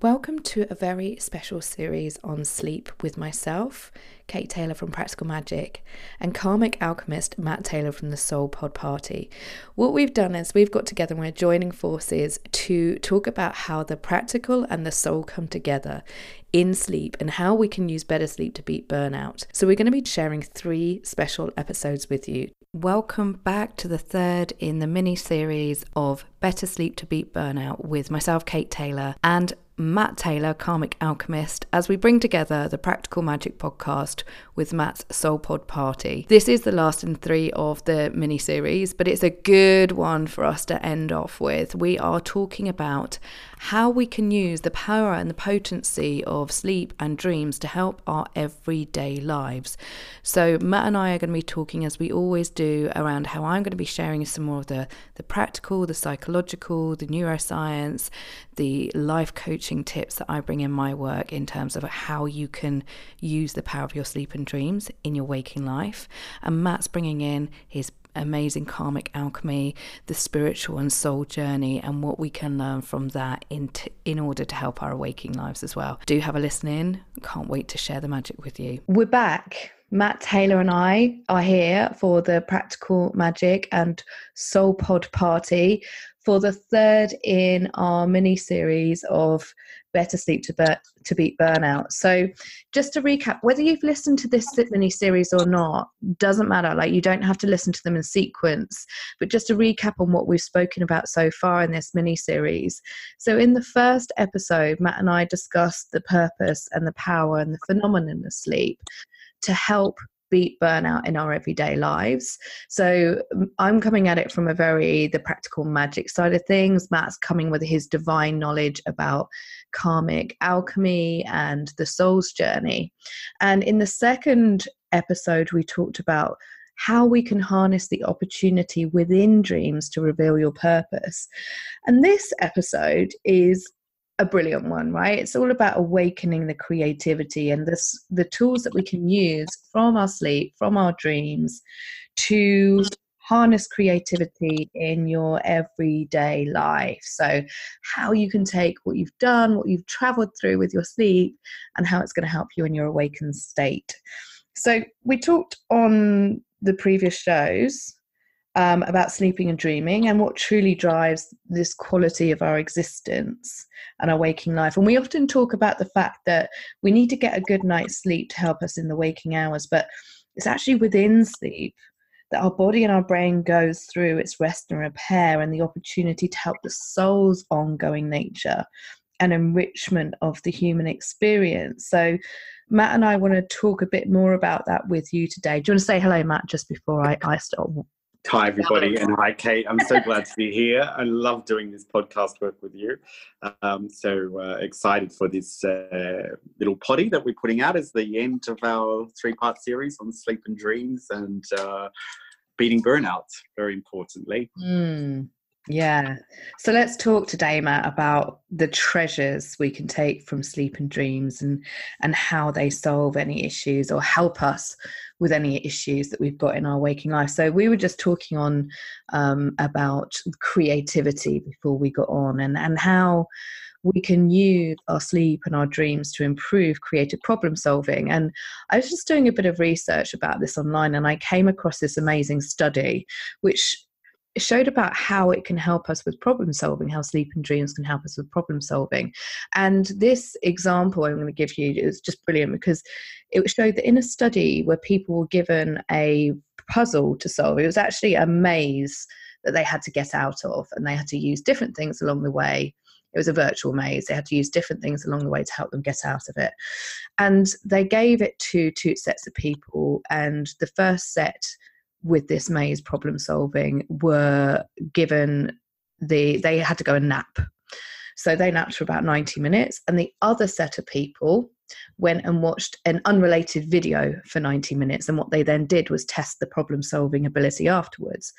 Welcome to a very special series on sleep with myself, Kate Taylor from Practical Magic, and karmic alchemist Matt Taylor from the Soul Pod Party. What we've done is we've got together and we're joining forces to talk about how the practical and the soul come together in sleep and how we can use better sleep to beat burnout. So, we're going to be sharing three special episodes with you. Welcome back to the third in the mini series of Better Sleep to Beat Burnout with myself, Kate Taylor, and Matt Taylor, Karmic Alchemist, as we bring together the Practical Magic podcast with Matt's Soul Pod Party. This is the last in three of the mini series, but it's a good one for us to end off with. We are talking about how we can use the power and the potency of sleep and dreams to help our everyday lives. So, Matt and I are going to be talking, as we always do, around how I'm going to be sharing some more of the, the practical, the psychological, the neuroscience, the life coaching tips that I bring in my work in terms of how you can use the power of your sleep and dreams in your waking life. And Matt's bringing in his amazing karmic alchemy, the spiritual and soul journey, and what we can learn from that in, t- in order to help our waking lives as well. Do have a listen in. Can't wait to share the magic with you. We're back. Matt Taylor and I are here for the Practical Magic and Soul Pod Party for the third in our mini series of better sleep to, bur- to beat burnout. So, just to recap, whether you've listened to this mini series or not, doesn't matter. Like, you don't have to listen to them in sequence, but just to recap on what we've spoken about so far in this mini series. So, in the first episode, Matt and I discussed the purpose and the power and the phenomenon of sleep to help beat burnout in our everyday lives. So I'm coming at it from a very the practical magic side of things. Matt's coming with his divine knowledge about karmic alchemy and the soul's journey. And in the second episode we talked about how we can harness the opportunity within dreams to reveal your purpose. And this episode is a brilliant one, right? It's all about awakening the creativity and this the tools that we can use from our sleep, from our dreams to harness creativity in your everyday life. So, how you can take what you've done, what you've traveled through with your sleep, and how it's going to help you in your awakened state. So, we talked on the previous shows um, about sleeping and dreaming and what truly drives this quality of our existence and our waking life. And we often talk about the fact that we need to get a good night's sleep to help us in the waking hours, but it's actually within sleep that our body and our brain goes through its rest and repair and the opportunity to help the soul's ongoing nature and enrichment of the human experience. So, Matt and I want to talk a bit more about that with you today. Do you want to say hello, Matt, just before I, I start Hi, everybody, and hi, Kate. I'm so glad to be here. I love doing this podcast work with you. Um, so uh, excited for this uh, little potty that we're putting out as the end of our three part series on sleep and dreams and uh, beating burnout, very importantly. Mm. Yeah. So let's talk today, Matt, about the treasures we can take from sleep and dreams and and how they solve any issues or help us with any issues that we've got in our waking life. So we were just talking on um, about creativity before we got on and and how we can use our sleep and our dreams to improve creative problem solving. And I was just doing a bit of research about this online and I came across this amazing study which showed about how it can help us with problem solving, how sleep and dreams can help us with problem solving. And this example I'm going to give you is just brilliant because it showed that in a study where people were given a puzzle to solve, it was actually a maze that they had to get out of, and they had to use different things along the way. It was a virtual maze. They had to use different things along the way to help them get out of it. And they gave it to two sets of people, and the first set with this maze problem solving were given the they had to go and nap. So they napped for about 90 minutes and the other set of people went and watched an unrelated video for 90 minutes and what they then did was test the problem solving ability afterwards.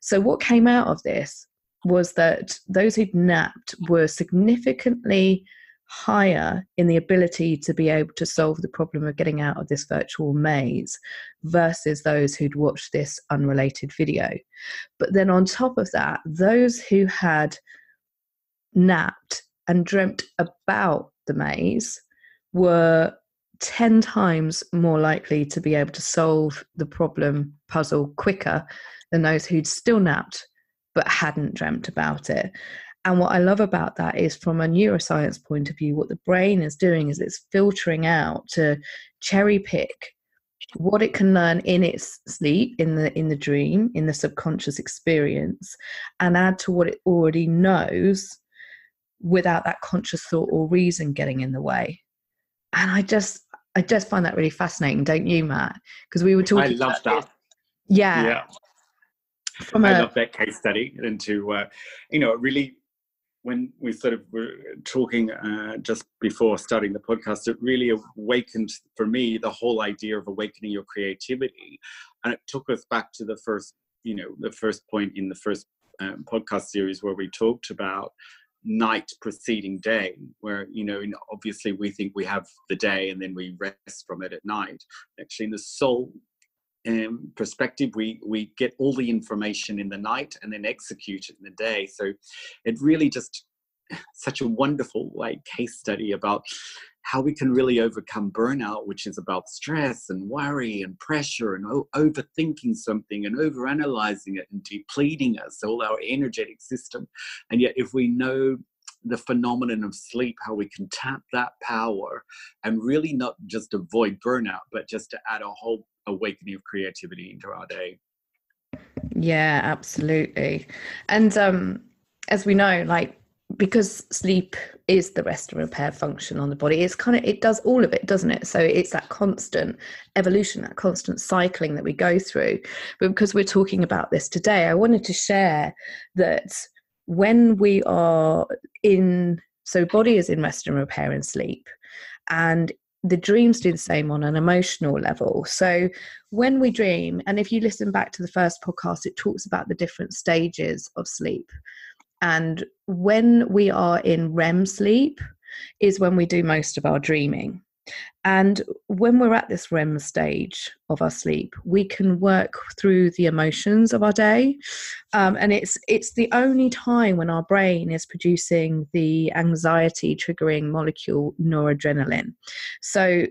So what came out of this was that those who'd napped were significantly higher in the ability to be able to solve the problem of getting out of this virtual maze versus those who'd watched this unrelated video. But then on top of that, those who had napped and dreamt about the maze were 10 times more likely to be able to solve the problem puzzle quicker than those who'd still napped but hadn't dreamt about it. And what I love about that is from a neuroscience point of view, what the brain is doing is it's filtering out to cherry pick what it can learn in its sleep in the in the dream in the subconscious experience and add to what it already knows without that conscious thought or reason getting in the way. And i just i just find that really fascinating don't you matt? Because we were talking i love that. yeah. Yeah. From I a, love that case study and to uh, you know really when we sort of were talking uh, just before starting the podcast, it really awakened for me the whole idea of awakening your creativity, and it took us back to the first, you know, the first point in the first um, podcast series where we talked about night preceding day where you know obviously we think we have the day and then we rest from it at night. Actually in the soul um, perspective, we we get all the information in the night and then execute it in the day. So it really just such a wonderful like case study about how we can really overcome burnout, which is about stress and worry and pressure and overthinking something and overanalyzing it and depleting us, all our energetic system. And yet, if we know the phenomenon of sleep, how we can tap that power and really not just avoid burnout, but just to add a whole awakening of creativity into our day. Yeah, absolutely. And um, as we know, like because sleep is the rest and repair function on the body it's kind of it does all of it doesn't it so it's that constant evolution that constant cycling that we go through but because we're talking about this today i wanted to share that when we are in so body is in rest and repair and sleep and the dreams do the same on an emotional level. So when we dream, and if you listen back to the first podcast, it talks about the different stages of sleep. And when we are in REM sleep, is when we do most of our dreaming. And when we're at this REM stage of our sleep, we can work through the emotions of our day, um, and it's it's the only time when our brain is producing the anxiety triggering molecule noradrenaline. So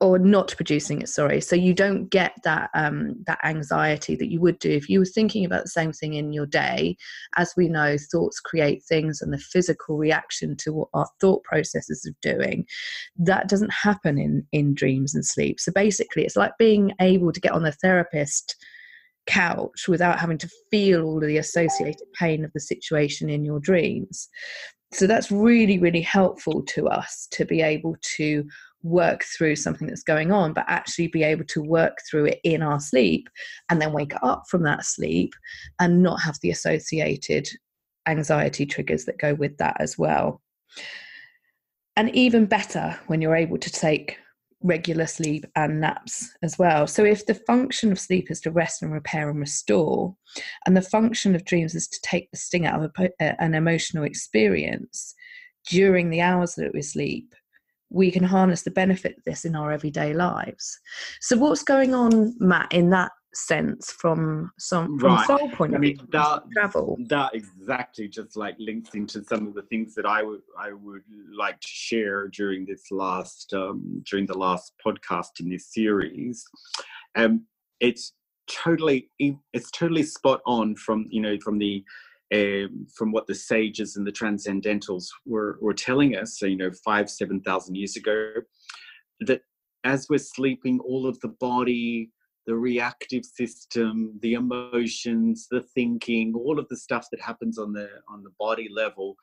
or not producing it sorry. So you don't get that um, that anxiety that you would do if you were thinking about the same thing in your day. As we know thoughts create things and the physical reaction to what our thought processes are doing that doesn't happen in in dreams and sleep. So basically it's like being able to get on the therapist couch without having to feel all of the associated pain of the situation in your dreams. So that's really really helpful to us to be able to work through something that's going on, but actually be able to work through it in our sleep and then wake up from that sleep and not have the associated anxiety triggers that go with that as well. And even better when you're able to take regular sleep and naps as well. So, if the function of sleep is to rest and repair and restore, and the function of dreams is to take the sting out of a, uh, an emotional experience during the hours that we sleep, we can harness the benefit of this in our everyday lives. So, what's going on, Matt, in that sense from some from right. soul point of I mean, view? That, travel. That exactly just like links into some of the things that I would I would like to share during this last um, during the last podcast in this series. Um, it's totally it's totally spot on from you know from the um, from what the sages and the transcendentals were, were telling us, so, you know, five, 7,000 years ago, that as we're sleeping, all of the body, the reactive system, the emotions, the thinking, all of the stuff that happens on the on the body level,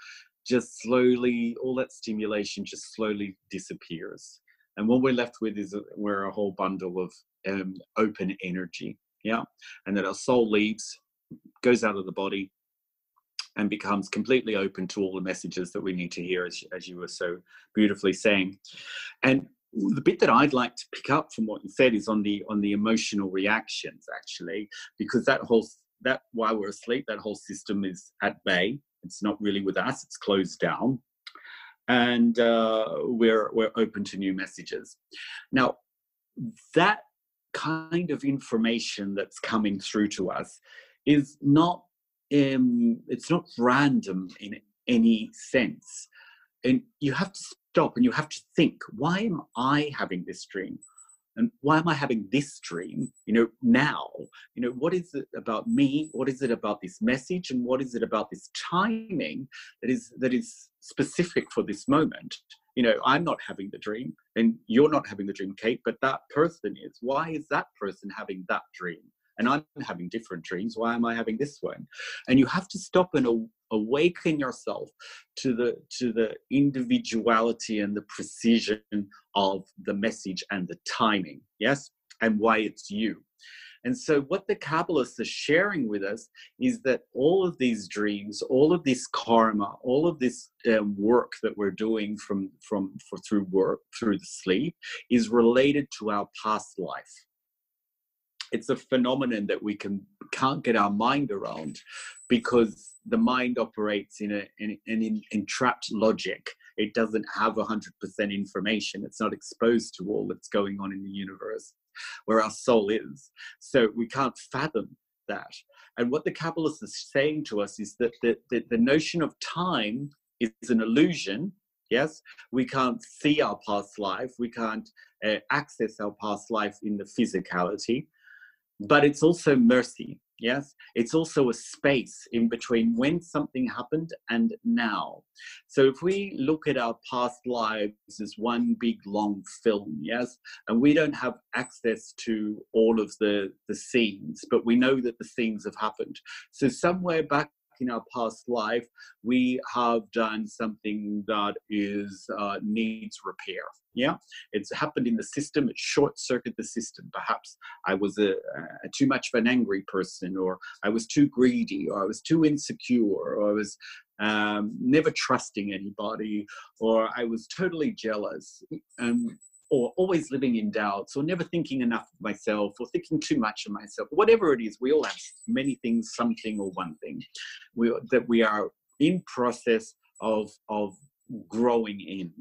just slowly, all that stimulation just slowly disappears. And what we're left with is a, we're a whole bundle of um, open energy, yeah. And that our soul leaves, goes out of the body, and becomes completely open to all the messages that we need to hear, as, as you were so beautifully saying. And the bit that I'd like to pick up from what you said is on the on the emotional reactions, actually, because that whole that while we're asleep, that whole system is at bay. It's not really with us; it's closed down, and uh, we're we're open to new messages. Now, that kind of information that's coming through to us is not um, it's not random in any sense. and you have to stop and you have to think why am i having this dream? And why am i having this dream you know now? You know what is it about me? What is it about this message? And what is it about this timing that is that is specific for this moment? You know i'm not having the dream and you're not having the dream kate but that person is. Why is that person having that dream and i'm having different dreams why am i having this one? And you have to stop and awaken yourself to the to the individuality and the precision of the message and the timing yes? And why it's you. And so, what the Kabbalists are sharing with us is that all of these dreams, all of this karma, all of this uh, work that we're doing from from for, through work through the sleep is related to our past life. It's a phenomenon that we can can't get our mind around because the mind operates in a in, in, entrapped logic it doesn't have 100% information it's not exposed to all that's going on in the universe where our soul is. So we can't fathom that. And what the Kabbalists is saying to us is that the, the, the notion of time is an illusion. Yes, we can't see our past life, we can't uh, access our past life in the physicality, but it's also mercy. Yes, it's also a space in between when something happened and now. So if we look at our past lives as one big long film, yes, and we don't have access to all of the, the scenes, but we know that the scenes have happened. So somewhere back in our past life, we have done something that is uh, needs repair. Yeah, it's happened in the system. It short circuited the system. Perhaps I was a, a, too much of an angry person, or I was too greedy, or I was too insecure, or I was um, never trusting anybody, or I was totally jealous. Um, or always living in doubts or never thinking enough of myself or thinking too much of myself whatever it is we all have many things something or one thing we, that we are in process of of growing in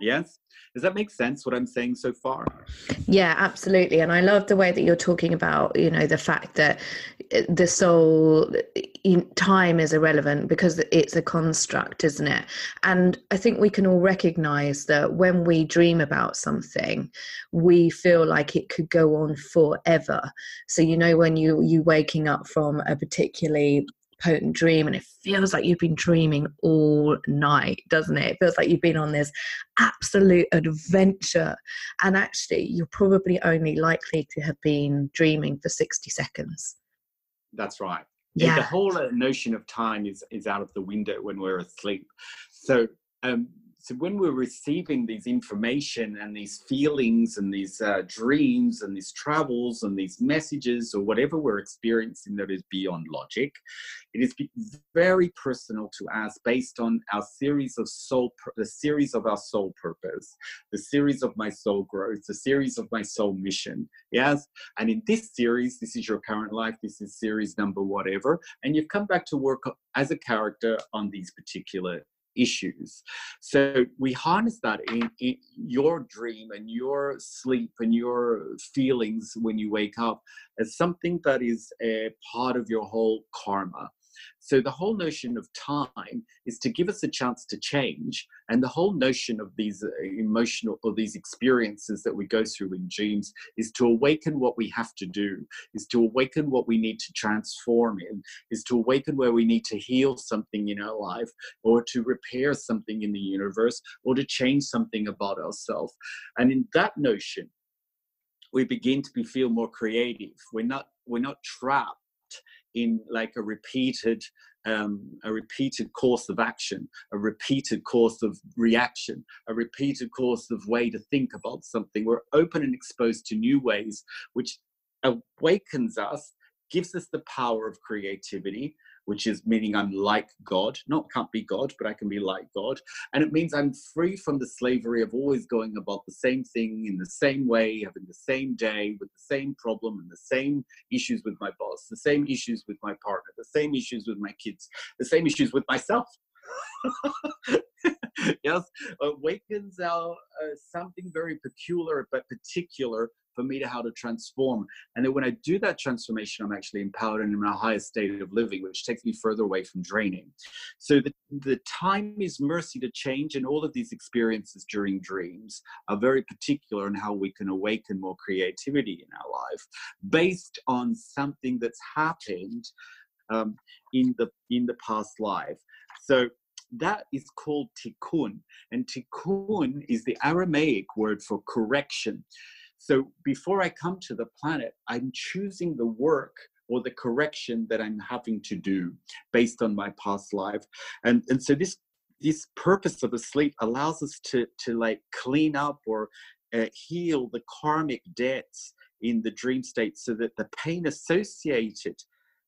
Yes. Does that make sense what I'm saying so far? Yeah, absolutely. And I love the way that you're talking about, you know, the fact that the soul time is irrelevant because it's a construct, isn't it? And I think we can all recognize that when we dream about something, we feel like it could go on forever. So, you know, when you you waking up from a particularly potent dream and it feels like you've been dreaming all night doesn't it it feels like you've been on this absolute adventure and actually you're probably only likely to have been dreaming for 60 seconds that's right. Yeah the whole uh, notion of time is is out of the window when we're asleep. So um so when we're receiving these information and these feelings and these uh, dreams and these travels and these messages or whatever we're experiencing that is beyond logic it is very personal to us based on our series of soul the series of our soul purpose the series of my soul growth the series of my soul mission yes? And in this series this is your current life this is series number whatever and you've come back to work as a character on these particular issues. So we harness that in, in, your dream and your sleep and your feelings when you wake up as something that is a part of your whole karma. So the whole notion of time is to give us a chance to change. And the whole notion of these uh, emotional or these experiences that we go through in dreams is to awaken what we have to do, is to awaken what we need to transform in, is to awaken where we need to heal something in our life or to repair something in the universe or to change something about ourselves. And in that notion, we begin to be, feel more creative. We're not we're not trapped in like a repeated um, a repeated course of action, a repeated course of reaction, a repeated course of way to think about something. We're open and exposed to new ways, which awakens us, gives us the power of creativity, which is meaning I'm like God. Not can't be God, but I can be like God. And it means I'm free from the slavery of always going about the same thing in the same way, having the same day with the same problem and the same issues with my boss, the same issues with my partner, the same issues with my kids, the same issues with myself. yes, awakens our uh, something very peculiar but particular for me to how to transform. And then when I do that transformation, I'm actually empowered and in my highest state of living, which takes me further away from draining. So the, the time is mercy to change, and all of these experiences during dreams are very particular in how we can awaken more creativity in our life based on something that's happened um, in the in the past life. So that is called tikkun. And tikkun is the Aramaic word for correction. So before I come to the planet, I'm choosing the work or the correction that I'm having to do based on my past life. And, and so this this purpose of the sleep allows us to to like clean up or uh, heal the karmic debts in the dream state so that the pain associated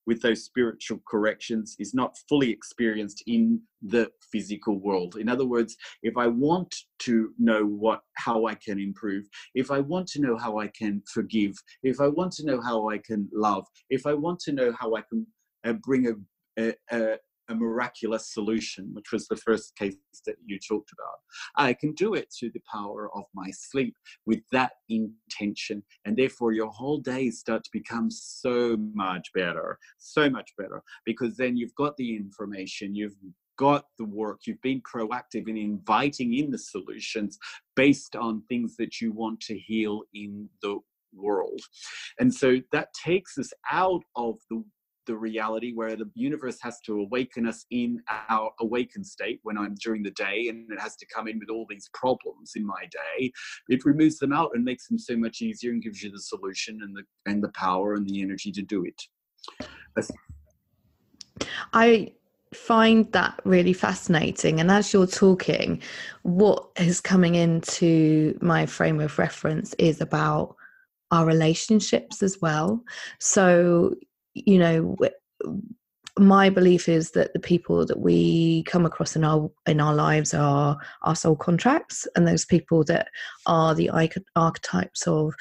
with those spiritual corrections is not fully experienced in the physical world. In other words if i want to know what how i can improve if i want to know how i can forgive if i want to know how i can love if i want to know how i can uh, bring a, a, a miraculous solution, which was the first case that you talked about. I can do it through the power of my sleep with that intention. And therefore, your whole day start to become so much better, so much better, because then you've got the information, you've got the work, you've been proactive in inviting in the solutions based on things that you want to heal in the world. And so that takes us out of the the reality where the universe has to awaken us in our awakened state when I'm during the day and it has to come in with all these problems in my day. It removes them out and makes them so much easier and gives you the solution and the and the power and the energy to do it. I find that really fascinating and as you're talking what is coming into my frame of reference is about our relationships as well so you know my belief is that the people that we come across in our in our lives are our soul contracts and those people that are the archetypes of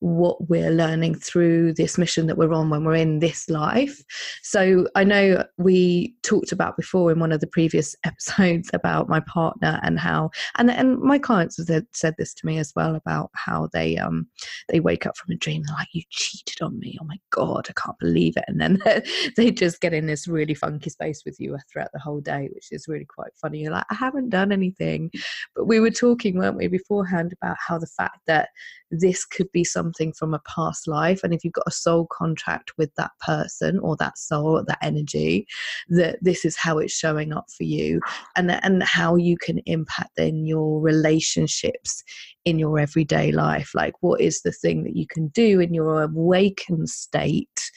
what we're learning through this mission that we're on when we're in this life. So I know we talked about before in one of the previous episodes about my partner and how and and my clients have said, this to me as well about how they um they wake up from a dream they're like you cheated on me oh my god I can't believe it. And then they just get in this really funky space with you throughout the whole day which is really quite funny. You're like I haven't done anything. But we were talking weren't we beforehand about how the fact that this could be something from a past life and if you've got a soul contract with that person or that soul or that energy that this is how it's showing up for you and and how you can impact then your relationships in your everyday life like what is the thing that you can do in your awakened state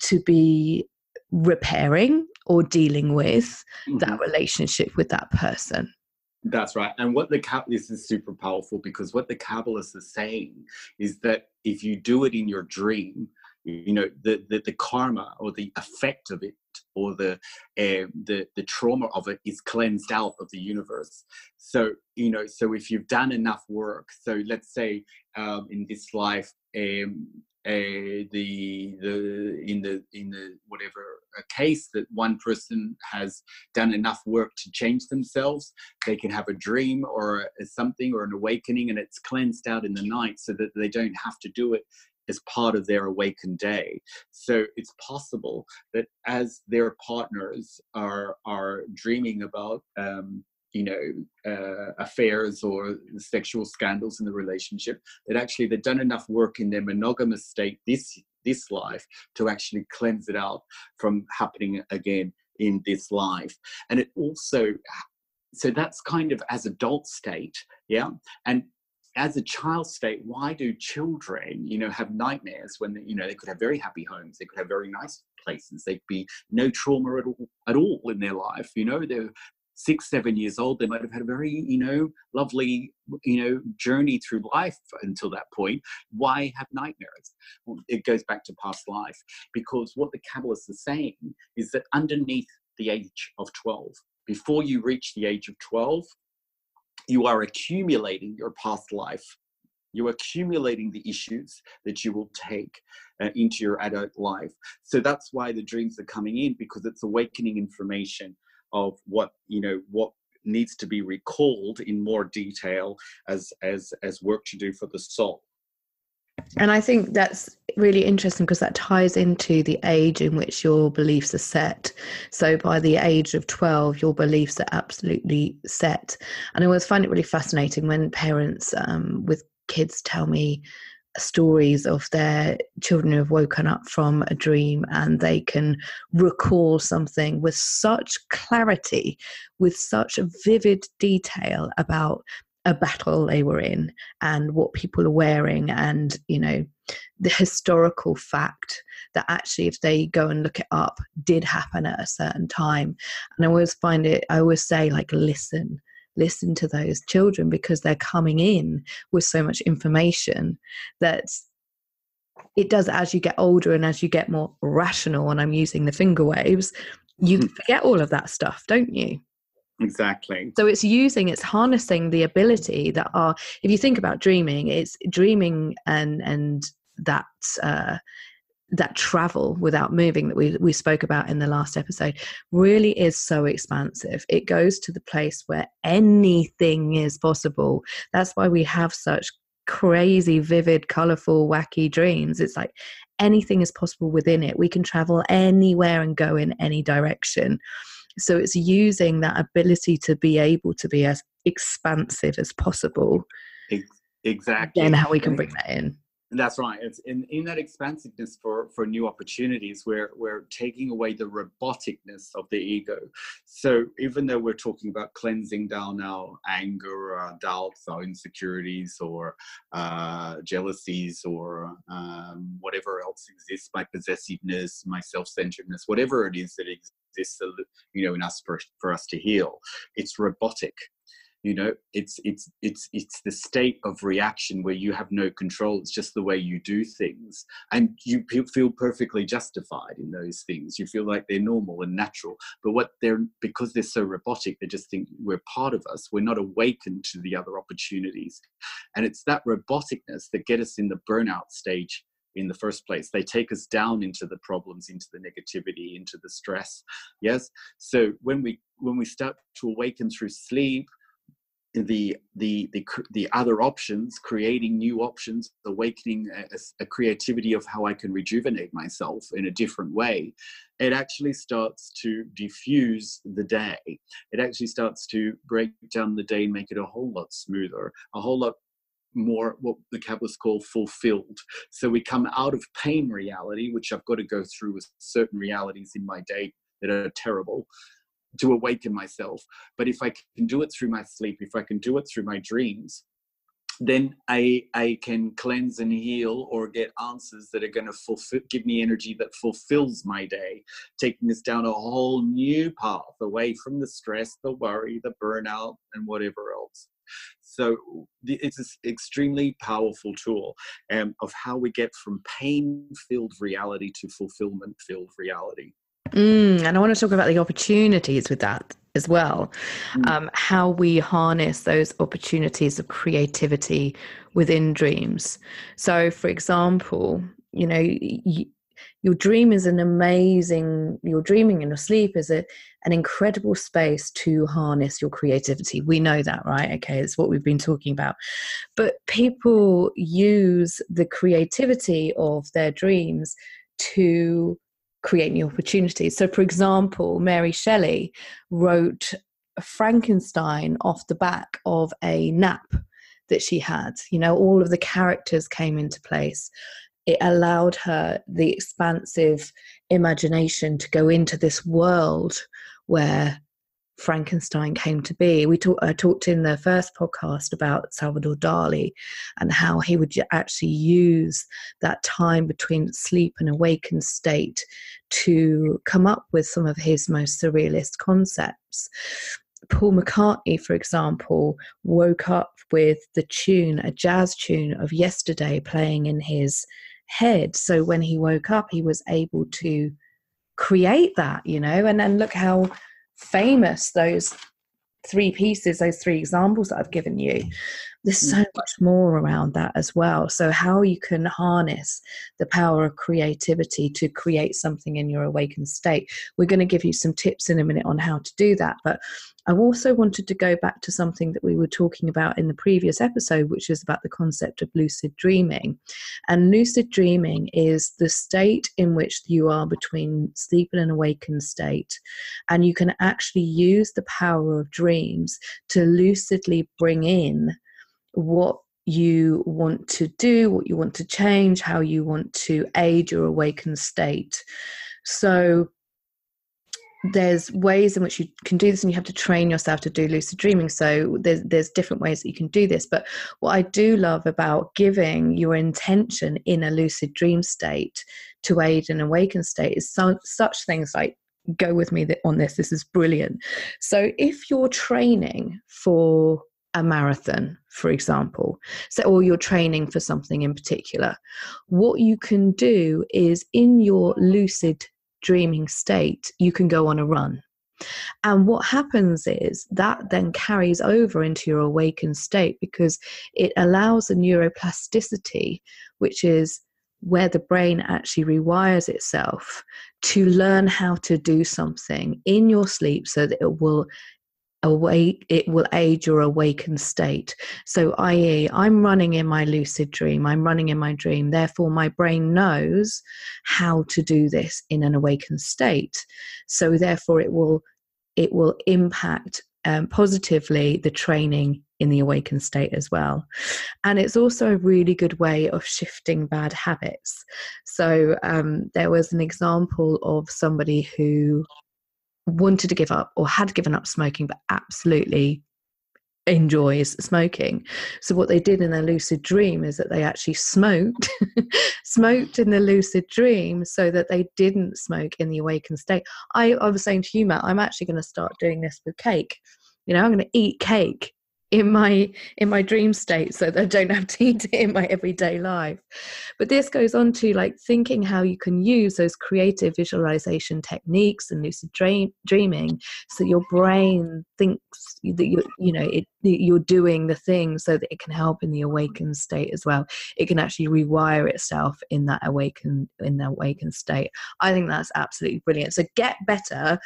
to be repairing or dealing with mm-hmm. that relationship with that person that's right. And what the this is super powerful because what the Kabbalist are saying is that if you do it in your dream, you know, the, the, the karma or the effect of it or the, uh, the, the trauma of it is cleansed out of the universe. So, you know, so if you've done enough work, so let's say um, in this life, um, uh, the the in the in the whatever a case that one person has done enough work to change themselves they can have a dream or a, something or an awakening and it's cleansed out in the night so that they don't have to do it as part of their awakened day. So it's possible that as their partners are are dreaming about um, you know uh, affairs or sexual scandals in the relationship that actually they've done enough work in their monogamous state this this life to actually cleanse it out from happening again in this life. And it also so that's kind of as adult state yeah? And as a child state why do children you know have nightmares when they, you know they could have very happy homes they could have very nice places they'd be no trauma at all, at all in their life you know? They're six, seven years old, they might have had a very, you know, lovely, you know, journey through life until that point. Why have nightmares? Well, it goes back to past life because what the Kabbalists are saying is that underneath the age of 12, before you reach the age of 12, you are accumulating your past life. You're accumulating the issues that you will take uh, into your adult life. So that's why the dreams are coming in because it's awakening information of what you know what needs to be recalled in more detail as as as work to do for the soul and I think that's really interesting because that ties into the age in which your beliefs are set. So by the age of 12, your beliefs are absolutely set. And I always find it really fascinating when parents um, with kids tell me stories of their children who have woken up from a dream and they can recall something with such clarity, with such a vivid detail about a battle they were in and what people are wearing and you know the historical fact that actually if they go and look it up did happen at a certain time. And i always find it i always say like listen listen to those children because they're coming in with so much information that it does as you get older and as you get more rational and i'm using the finger waves you hmm. forget all of that stuff don't you Exactly. So it's using, it's harnessing the ability that are, if you think about dreaming, it's dreaming and and that uh, that travel without moving that we we spoke about in the last episode really is so expansive. It goes to the place where anything is possible. That's why we have such crazy, vivid, colorful, wacky dreams. It's like anything is possible within it. We can travel anywhere and go in any direction. So it's using that ability to be able to be as expansive as possible. Exactly. And how we can bring that in. That's right. It's in, in that expansiveness for, for new opportunities where we're taking away the roboticness of the ego. So even though we're talking about cleansing down our anger, our doubts, our insecurities, or uh, jealousies, or um, whatever else exists, my possessiveness, my self-centeredness, whatever it is that exists you know in us for, for us to heal it's robotic you know it's it's it's it's the state of reaction where you have no control it's just the way you do things and you feel perfectly justified in those things you feel like they're normal and natural but what they're because they're so robotic they just think we're part of us we're not awakened to the other opportunities and it's that roboticness that get us in the burnout stage in the first place. They take us down into the problems, into the negativity, into the stress. Yes. So when we when we start to awaken through sleep, the the the the other options, creating new options, awakening a, a creativity of how I can rejuvenate myself in a different way, it actually starts to diffuse the day. It actually starts to break down the day and make it a whole lot smoother, a whole lot more what the Kabbalists call fulfilled. So we come out of pain reality, which I've got to go through with certain realities in my day that are terrible to awaken myself. But if I can do it through my sleep, if I can do it through my dreams, then I I can cleanse and heal or get answers that are going to fulfill, give me energy that fulfills my day, taking us down a whole new path away from the stress, the worry, the burnout, and whatever else. So it's an extremely powerful tool um, of how we get from pain-filled reality to fulfillment-filled reality. Mm, and I want to talk about the opportunities with that as well. Mm. Um, how we harness those opportunities of creativity within dreams. So, for example, you know, your dream is an amazing your dreaming in your sleep is a, an incredible space to harness your creativity we know that right okay it's what we've been talking about but people use the creativity of their dreams to create new opportunities. So for example mary shelley wrote frankenstein off the back of a nap that she had. You know all of the characters came into place. It allowed her the expansive imagination to go into this world where Frankenstein came to be. We talk, I uh, talked in the first podcast about Salvador Dali and how he would actually use that time between sleep and awakened state to come up with some of his most surrealist concepts. Paul McCartney, for example, woke up with the tune, a jazz tune of yesterday playing in his head. So when he woke up, he was able to create that, you know, and then look how famous those three pieces, those three examples that I've given you, there's so Mm. much more around that as well. So, how you can harness the power of creativity to create something in your awakened state. We're going to give you some tips in a minute on how to do that. But I also wanted to go back to something that we were talking about in the previous episode, which is about the concept of lucid dreaming. And lucid dreaming is the state in which you are between sleep and an awakened state. And you can actually use the power of dreams to lucidly bring in what you want to do, what you want to change, how you want to aid your awakened state. So there's ways in which you can do this and you have to train yourself to do lucid dreaming so there's there's different ways that you can do this but what i do love about giving your intention in a lucid dream state to aid an awakened state is some, such things like go with me on this this is brilliant so if you're training for a marathon for example so or you're training for something in particular what you can do is in your lucid dreaming state, you can go on a run. And what happens is that then carries over into your awakened state because it allows a neuroplasticity, which is where the brain actually rewires itself to learn how to do something in your sleep so that it will awake it will aid your awakened state. So i.e i'm running in my lucid dream i'm running in my dream therefore my brain knows how to do this in an awakened state. So therefore it will it will impact um, positively the training in the awakened state as well. And it's also a really good way of shifting bad habits. So um, there was an example of somebody who wanted to give up or had given up smoking but absolutely enjoys smoking. So what they did in their lucid dream is that they actually smoked smoked in the lucid dream so that they didn't smoke in the awakened state. I, I was saying to you matt i'm actually going to start doing this with cake. You know i'm going to eat cake in my in my dream state so that I don't have to eat it in my everyday life. But this goes on to like thinking how you can use those creative visualization techniques and lucid dream, dreaming so your brain thinks that you you know it you're doing the thing so that it can help in the awakened state as well. It can actually rewire itself in that awakened in the awakened state. I think that's absolutely brilliant. So get better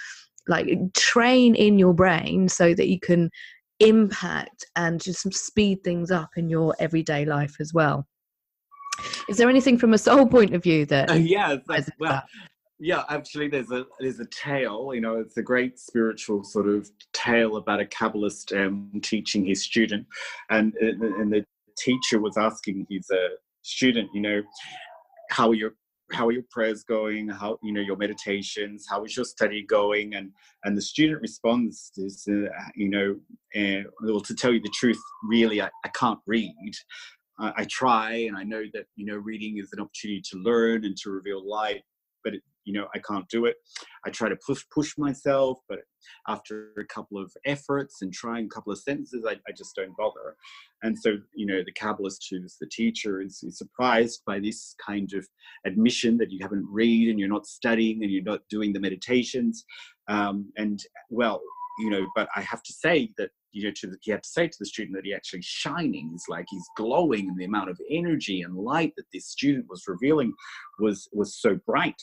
like train in your brain so that you can impact and just speed things up in your everyday life as well. Is there anything from a soul point of view that? Uh, yeah, that's, well, yeah. Actually, there's a there's a tale. You know, it's a great spiritual sort of tale about a Kabbalist um, teaching his student, and and the teacher was asking his uh, student, you know, how your how are your prayers going? How you know your meditations? How is your study going? And and the student responds is uh, you know uh, well to tell you the truth really i, I can't read. I, I, try and i know that you know reading is an opportunity to learn and to reveal light but it, you know i can't do it. I try to push push myself but after a couple of efforts and trying a couple of sentences i, I just don't bother. And so you know the kabbalist who's the teacher is, is, surprised by this kind of admission that you haven't read and you're not studying and you're not doing the meditations. Um, and well you know but i have to say that you know to the, you have to say to the student that he actually shining he's like he's glowing and the amount of energy and light that this student was revealing was was so bright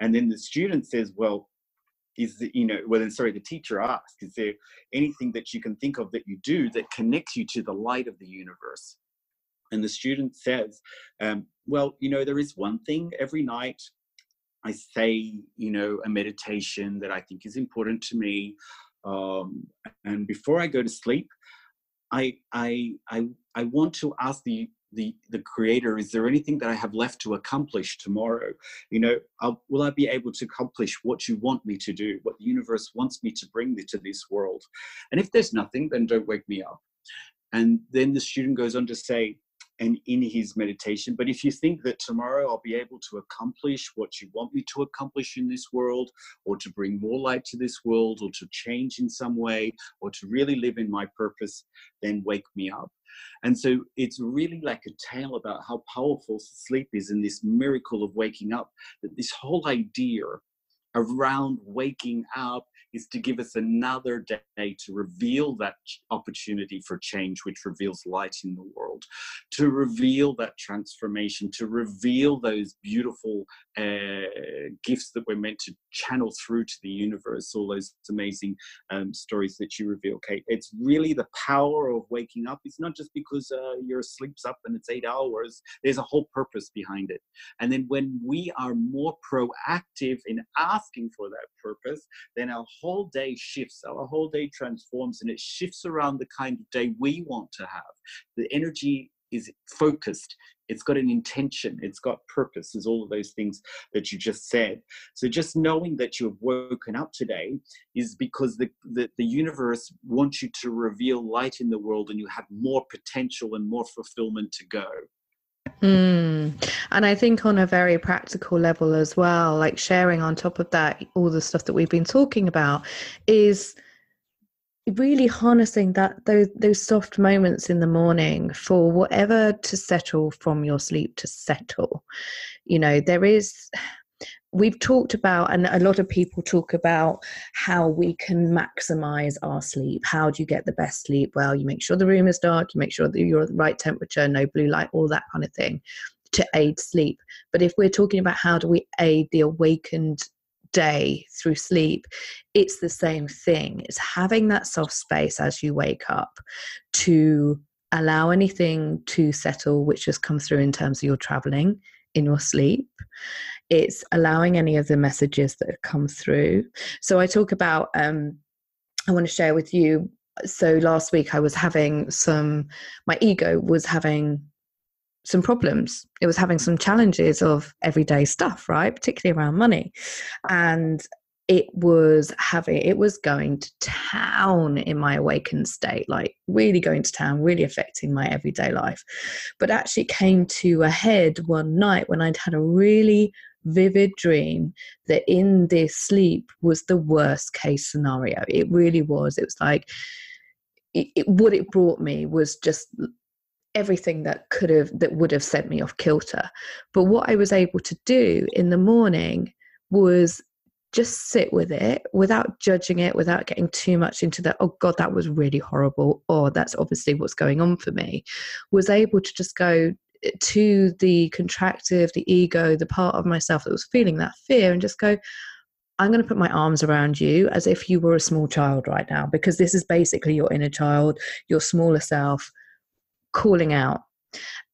and then the student says well is the, you know well then sorry the teacher asks is there anything that you can think of that you do that connects you to the light of the universe? And the student says um, well you know there is one thing every night i say you know a meditation that i think is important to me um, and before i go to sleep I, I i i want to ask the the the creator is there anything that i have left to accomplish tomorrow? You know I'll, will i be able to accomplish what you want me to do what the universe wants me to bring to this world? And if there's nothing then don't wake me up. And then the student goes on to say and in his meditation but if you think that tomorrow i'll be able to accomplish what you want me to accomplish in this world or to bring more light to this world or to change in some way or to really live in my purpose then wake me up and so it's really like a tale about how powerful sleep is in this miracle of waking up. That this whole idea around waking up is to give us another day to reveal that opportunity for change, which reveals light in the world, to reveal that transformation, to reveal those beautiful uh, gifts that we're meant to channel through to the universe, all those amazing um, stories that you reveal, Kate. It's really the power of waking up. It's not just because uh, your sleep's up and it's eight hours, there's a whole purpose behind it. And then when we are more proactive in asking for that purpose, then our whole day shifts, our whole day transforms, and it shifts around the kind of day we want to have. The energy is focused it's got an intention it's got purpose is all of those things that you just said so just knowing that you've woken up today is because the, the, the universe wants you to reveal light in the world and you have more potential and more fulfillment to go Mm. And I think on a very practical level as well, like sharing on top of that, all the stuff that we've been talking about is really harnessing that those those soft moments in the morning for whatever to settle from your sleep to settle. You know there is we've talked about and a lot of people talk about how we can maximize our sleep. How do you get the best sleep? Well you make sure the room is dark you make sure that you're at the right temperature no blue light all that kind of thing to aid sleep. But if we're talking about how do we aid the awakened day through sleep, it's the same thing. It's having that soft space as you wake up to allow anything to settle which has come through in terms of your traveling in your sleep. It's allowing any of the messages that have come through. So I talk about, um, I want to share with you. So last week I was having some, my ego was having some problems. It was having some challenges of everyday stuff, right? Particularly around money. And it was having it was going to town in my awakened state like really going to town really affecting my everyday life but actually came to a head one night when i'd had a really vivid dream that in this sleep was the worst case scenario it really was it was like it, it, what it brought me was just everything that could have that would have sent me off kilter. But what i was able to do in the morning was just sit with it without judging it without getting too much into that oh god that was really horrible or that's obviously what's going on for me was able to just go eh, to the contractive the ego the part of myself that was feeling that fear and just go I'm going to put my arms around you as if you were a small child right now, because this is basically your inner child, your smaller self, calling out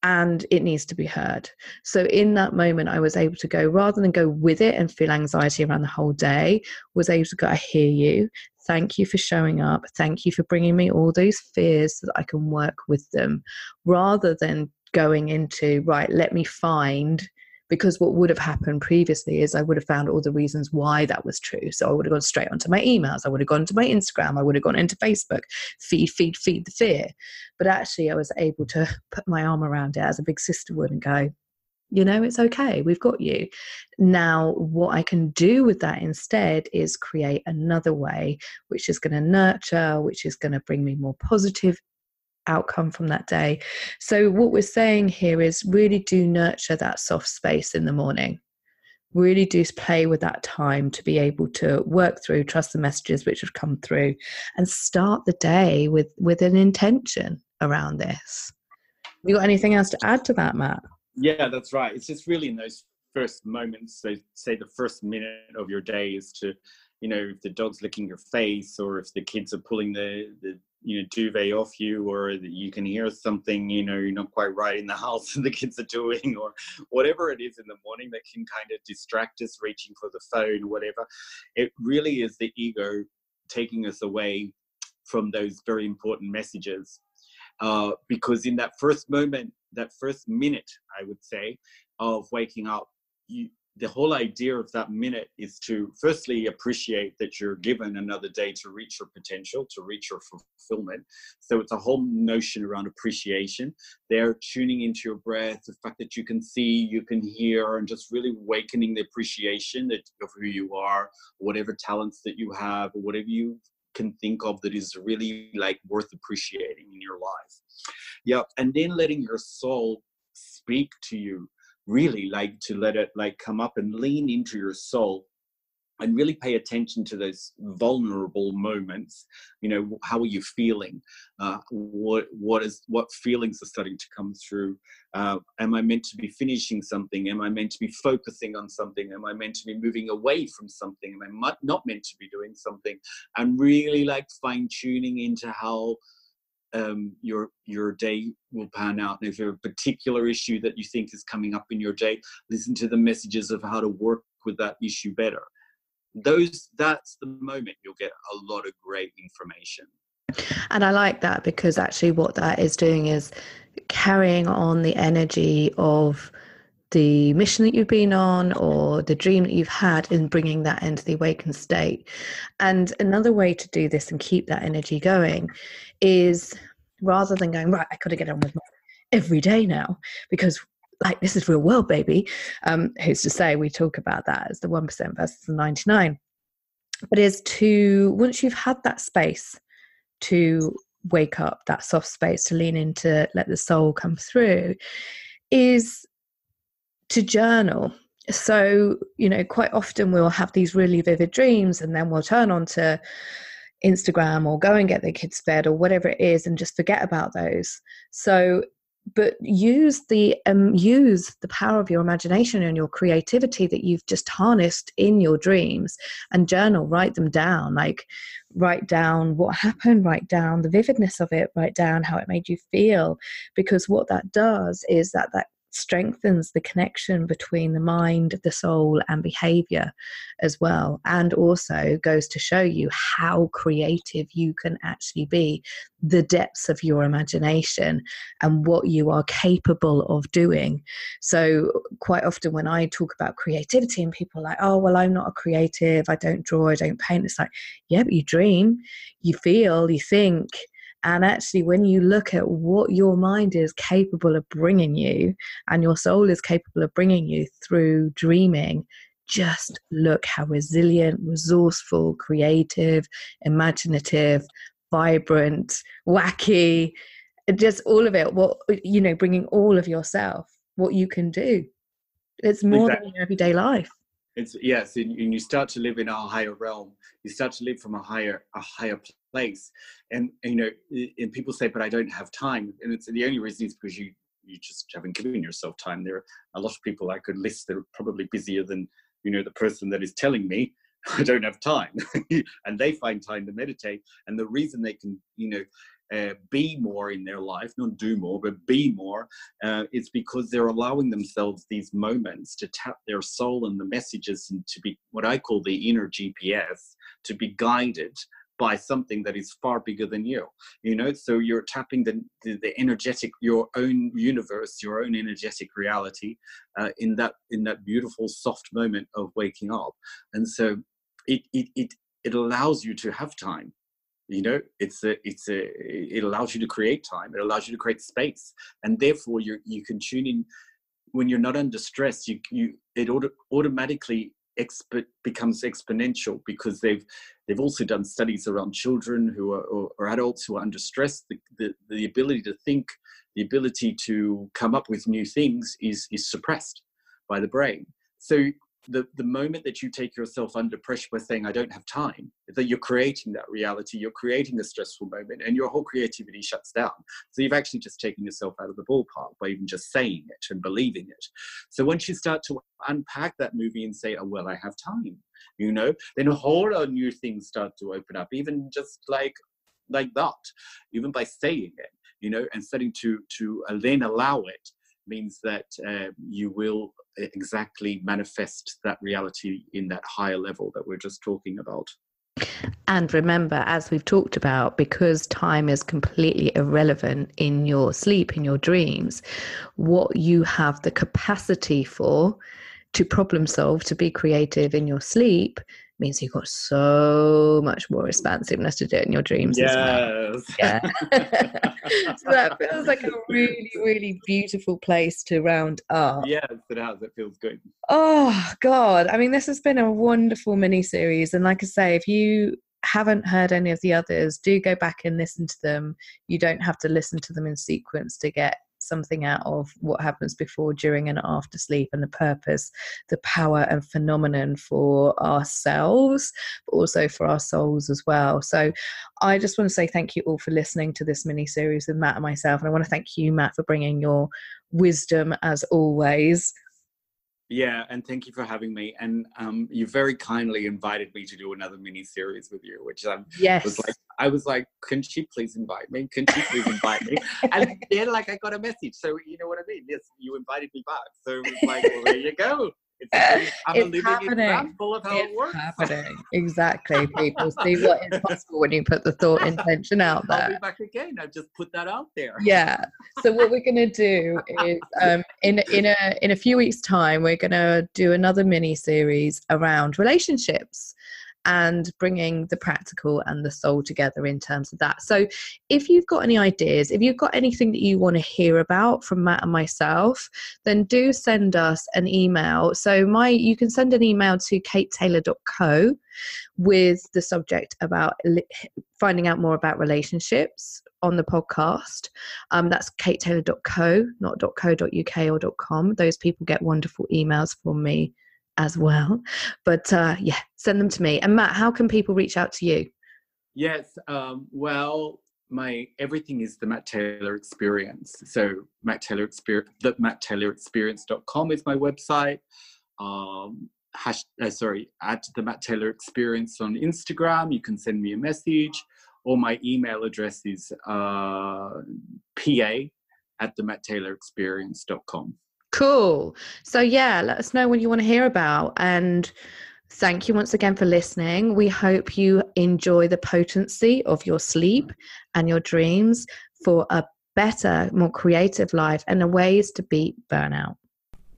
and it needs to be heard. So in that moment, I was able to go rather than go with it and feel anxiety around the whole day, was able to go, I hear you. Thank you for showing up. Thank you for bringing me all those fears so that I can work with them rather than going into, right, let me find because what would have happened previously is I would have found all the reasons why that was true. So I would have gone straight onto my emails, I would have gone to my Instagram, I would have gone into Facebook, feed, feed, feed the fear. But actually, I was able to put my arm around it as a big sister would and go, you know, it's okay, we've got you. Now, what I can do with that instead is create another way, which is going to nurture, which is going to bring me more positive outcome from that day. So, what we're saying here is really do nurture that soft space in the morning. Really do play with that time to be able to work through, trust the messages which have come through, and start the day with, with an intention around this. You got anything else to add to that, Matt? Yeah, that's right. It's just really in those first moments, so say the first minute of your day is to, you know, if the dog's licking your face or if the kids are pulling the, the you know duvet off you or you can hear something you know you're not quite right in the house and the kids are doing or whatever it is in the morning that can kind of distract us reaching for the phone whatever. It really is the ego taking us away from those very important messages uh, because in that first moment that first minute i would say of waking up you the whole idea of that minute is to firstly appreciate that you're given another day to reach your potential, to reach your fulfillment. So it's a whole notion around appreciation. They're tuning into your breath, the fact that you can see, you can hear, and just really awakening the appreciation that, of who you are, whatever talents that you have, or whatever you can think of that is really like worth appreciating in your life. Yeah, and then letting your soul speak to you really like to let it like come up and lean into your soul and really pay attention to those vulnerable moments. You know how are you feeling? Uh, what what is what feelings are starting to come through? Uh, am i meant to be finishing something? Am i meant to be focusing on something? Am i meant to be moving away from something? Am i not meant to be doing something? And really like fine tuning into how um, your your day will pan out. And if you have a particular issue that you think is coming up in your day, listen to the messages of how to work with that issue better those that's the moment you'll get a lot of great information and i like that because actually what that is doing is carrying on the energy of the mission that you've been on or the dream that you've had and bringing that into the awakened state and another way to do this and keep that energy going is rather than going right i gotta get on with my every day now because like this is real world, baby. Um, who's to say we talk about that as the 1% versus the 99? But is to, once you've had that space to wake up, that soft space to lean into, let the soul come through, is to journal. So, you know, quite often we'll have these really vivid dreams and then we'll turn on to Instagram or go and get the kids fed or whatever it is and just forget about those. So but use the um, use the power of your imagination and your creativity that you've just harnessed in your dreams and journal write them down like write down what happened write down the vividness of it write down how it made you feel because what that does is that that strengthens the connection between the mind, the soul, and behavior as well. And also goes to show you how creative you can actually be, the depths of your imagination, and what you are capable of doing. So, quite often when I talk about creativity, and people are like, oh, well, I'm not a creative, I don't draw, I don't paint, it's like, yeah, but you dream, you feel, you think and actually, when you look at what your mind is capable of bringing you and your soul is capable of bringing you through dreaming, just look how resilient, resourceful, creative, imaginative, vibrant, wacky, just all of it. What, you know, bringing all of yourself, what you can do. It's more exactly. than your everyday life it's yes and, you start to live in a higher realm you start to live from a higher a higher place. And, and you know and people say but i don't have time. And it's the only reason is because you you just haven't given yourself time. There are a lot of people i could list that are probably busier than you know the person that is telling me i don't have time. And they find time to meditate. And the reason they can you know uh, be more in their life, not do more, but be more, uh, it's because they're allowing themselves these moments to tap their soul and the messages and to be what I call the inner GPS, to be guided by something that is far bigger than you you know? So you're tapping the, the, the energetic your own universe your own energetic reality uh, in that in that beautiful soft moment of waking up. And so it it it, it allows you to have time you know? It's a it's a it allows you to create time it allows you to create space and therefore you you can tune in. When you're not under stress you you it auto, automatically exp- becomes exponential because they've they've also done studies around children who are or, or adults who are under stress. The, the the ability to think the ability to come up with new things is is suppressed by the brain. So the, the moment that you take yourself under pressure by saying, I don't have time, that you're creating that reality, you're creating a stressful moment, and your whole creativity shuts down. So you've actually just taken yourself out of the ballpark by even just saying it and believing it. So once you start to unpack that movie and say, Oh, well, I have time, you know, then a whole lot of new things start to open up, even just like like that, even by saying it, you know, and starting to to uh, then allow it means that uh, you will exactly manifest that reality in that higher level that we're just talking about. And remember, as we've talked about, because time is completely irrelevant in your sleep, in your dreams, what you have the capacity for to problem solve, to be creative in your sleep, means you've got so much more expansiveness to do it in your dreams yes. as well. Yeah. so that feels like a really, really beautiful place to round up. Yes, it has. It feels good. Oh God. I mean, this has been a wonderful mini series. And like I say, if you haven't heard any of the others, do go back and listen to them. You don't have to listen to them in sequence to get something out of what happens before, during, and after sleep and the purpose, the power and phenomenon for ourselves, but also for our souls as well. So I just want to say thank you all for listening to this mini series with Matt and myself. And I want to thank you, Matt, for bringing your wisdom as always. Yeah, and thank you for having me. And um, you very kindly invited me to do another mini series with you, which um, yes. was like, I was like, can she please invite me? Can she please invite me? and then, like, I got a message. So, you know what I mean? Yes, you invited me back. So it was like, well, there you go. It's, I'm it's happening. example of how it's it works. happening. Exactly. People see what is possible when you put the thought intention out I'll be there. back again. I've just put that out there. Yeah. So what we're gonna do is um, in in a in a few weeks' time we're gonna do another mini series around relationships and bringing the practical and the soul together in terms of that. So, if you've got any ideas, if you've got anything that you want to hear about from Matt and myself, then do send us an email. So, my you can send an email to katetaylor.co with the subject about finding out more about relationships on the podcast. Um, that's katetaylor.co, not .co.uk or .com. Those people get wonderful emails from me as well. But uh, yeah, send them to me. And Matt, how can people reach out to you? Yes. Um, well, my everything is the Matt Taylor Experience. So Matt Taylor Experience, the Matt Taylor Experience.com is my website. Um, hash, uh, sorry, at the Matt Taylor Experience on Instagram. You can send me a message, or my email address is uh, pa at the Matt Taylor Experience.com. Cool. So yeah, let us know what you want to hear about and Thank you once again for listening. We hope you enjoy the potency of your sleep and your dreams for a better, more creative life and the ways to beat burnout.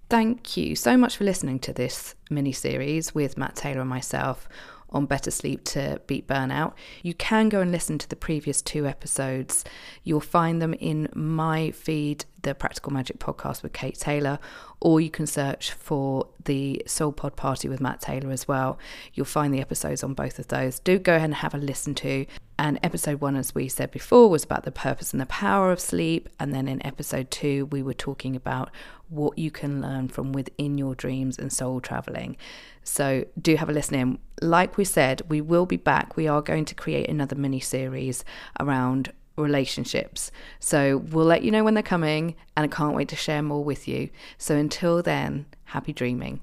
Thank you so much for listening to this mini series with Matt Taylor and myself on Better Sleep to Beat Burnout. You can go and listen to the previous two episodes. You'll find them in my feed, the Practical Magic podcast with Kate Taylor, or you can search for the Soul Pod Party with Matt Taylor as well. You'll find the episodes on both of those. Do go ahead and have a listen to. And episode one, as we said before, was about the purpose and the power of sleep. And then in episode two, we were talking about what you can learn from within your dreams and soul traveling. So do have a listen in. Like we said, we will be back. We are going to create another mini series around relationships. So we'll let you know when they're coming, and I can't wait to share more with you. So until then, happy dreaming.